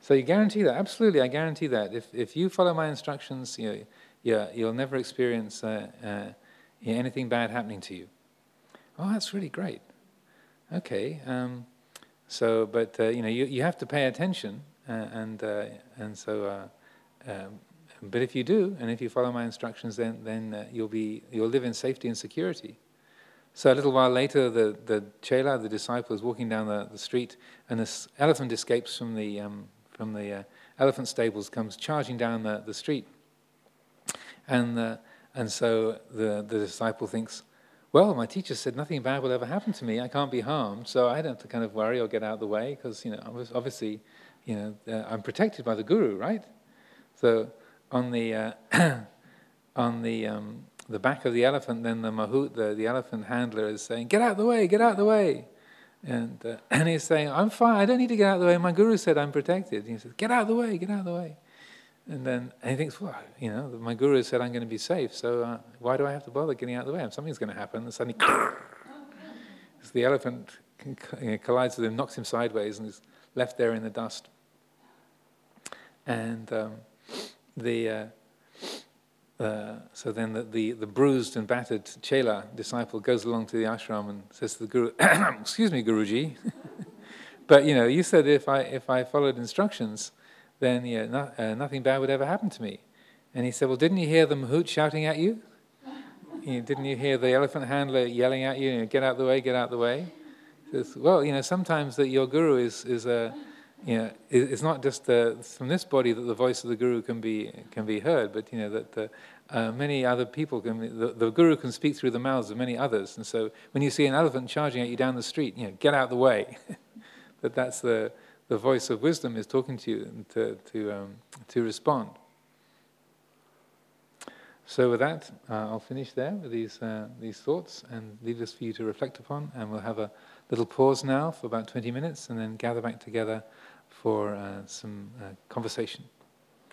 So you guarantee that? Absolutely, I guarantee that. If, if you follow my instructions, you know, yeah, you'll never experience uh, uh, anything bad happening to you. Oh, that's really great. Okay, um, so, but uh, you know, you, you have to pay attention, uh, and uh, and so, uh, um, but if you do, and if you follow my instructions, then then you'll be you'll live in safety and security. So a little while later, the the chela, the disciple, is walking down the, the street, and this elephant escapes from the um, from the uh, elephant stables, comes charging down the, the street, and and so the the disciple thinks, well, my teacher said nothing bad will ever happen to me. I can't be harmed, so I don't have to kind of worry or get out of the way because you know obviously, you know, uh, I'm protected by the guru, right? So on the uh, [clears throat] on the um, the back of the elephant, then the mahout, the, the elephant handler, is saying, "Get out of the way! Get out of the way!" And uh, [clears throat] and he's saying, "I'm fine. I don't need to get out of the way. My guru said I'm protected." And he says, "Get out of the way! Get out of the way!" And then and he thinks, well, you know, my guru said I'm going to be safe, so uh, why do I have to bother getting out of the way? Something's going to happen. And suddenly, [laughs] the elephant collides with him, knocks him sideways, and is left there in the dust. And um, the uh, uh, so then the, the, the, bruised and battered Chela disciple goes along to the ashram and says to the guru, [coughs] "Excuse me, Guruji, [laughs] but you know, you said if I if I followed instructions." then yeah, no, uh, nothing bad would ever happen to me. And he said, Well, didn't you hear the mahout shouting at you? you know, didn't you hear the elephant handler yelling at you, you know, get out the way, get out the way? Says, well, you know, sometimes that your guru is, is a, you know, it's not just uh, from this body that the voice of the guru can be can be heard, but you know that uh, uh, many other people can. The, the, guru can speak through the mouths of many others, and so when you see an elephant charging at you down the street, you know, get out the way. [laughs] that that's the the voice of wisdom is talking to you to, to, um, to respond. So with that, uh, I'll finish there with these, uh, these thoughts and leave this for you to reflect upon. And we'll have a little pause now for about 20 minutes and then gather back together for uh, some uh, conversation.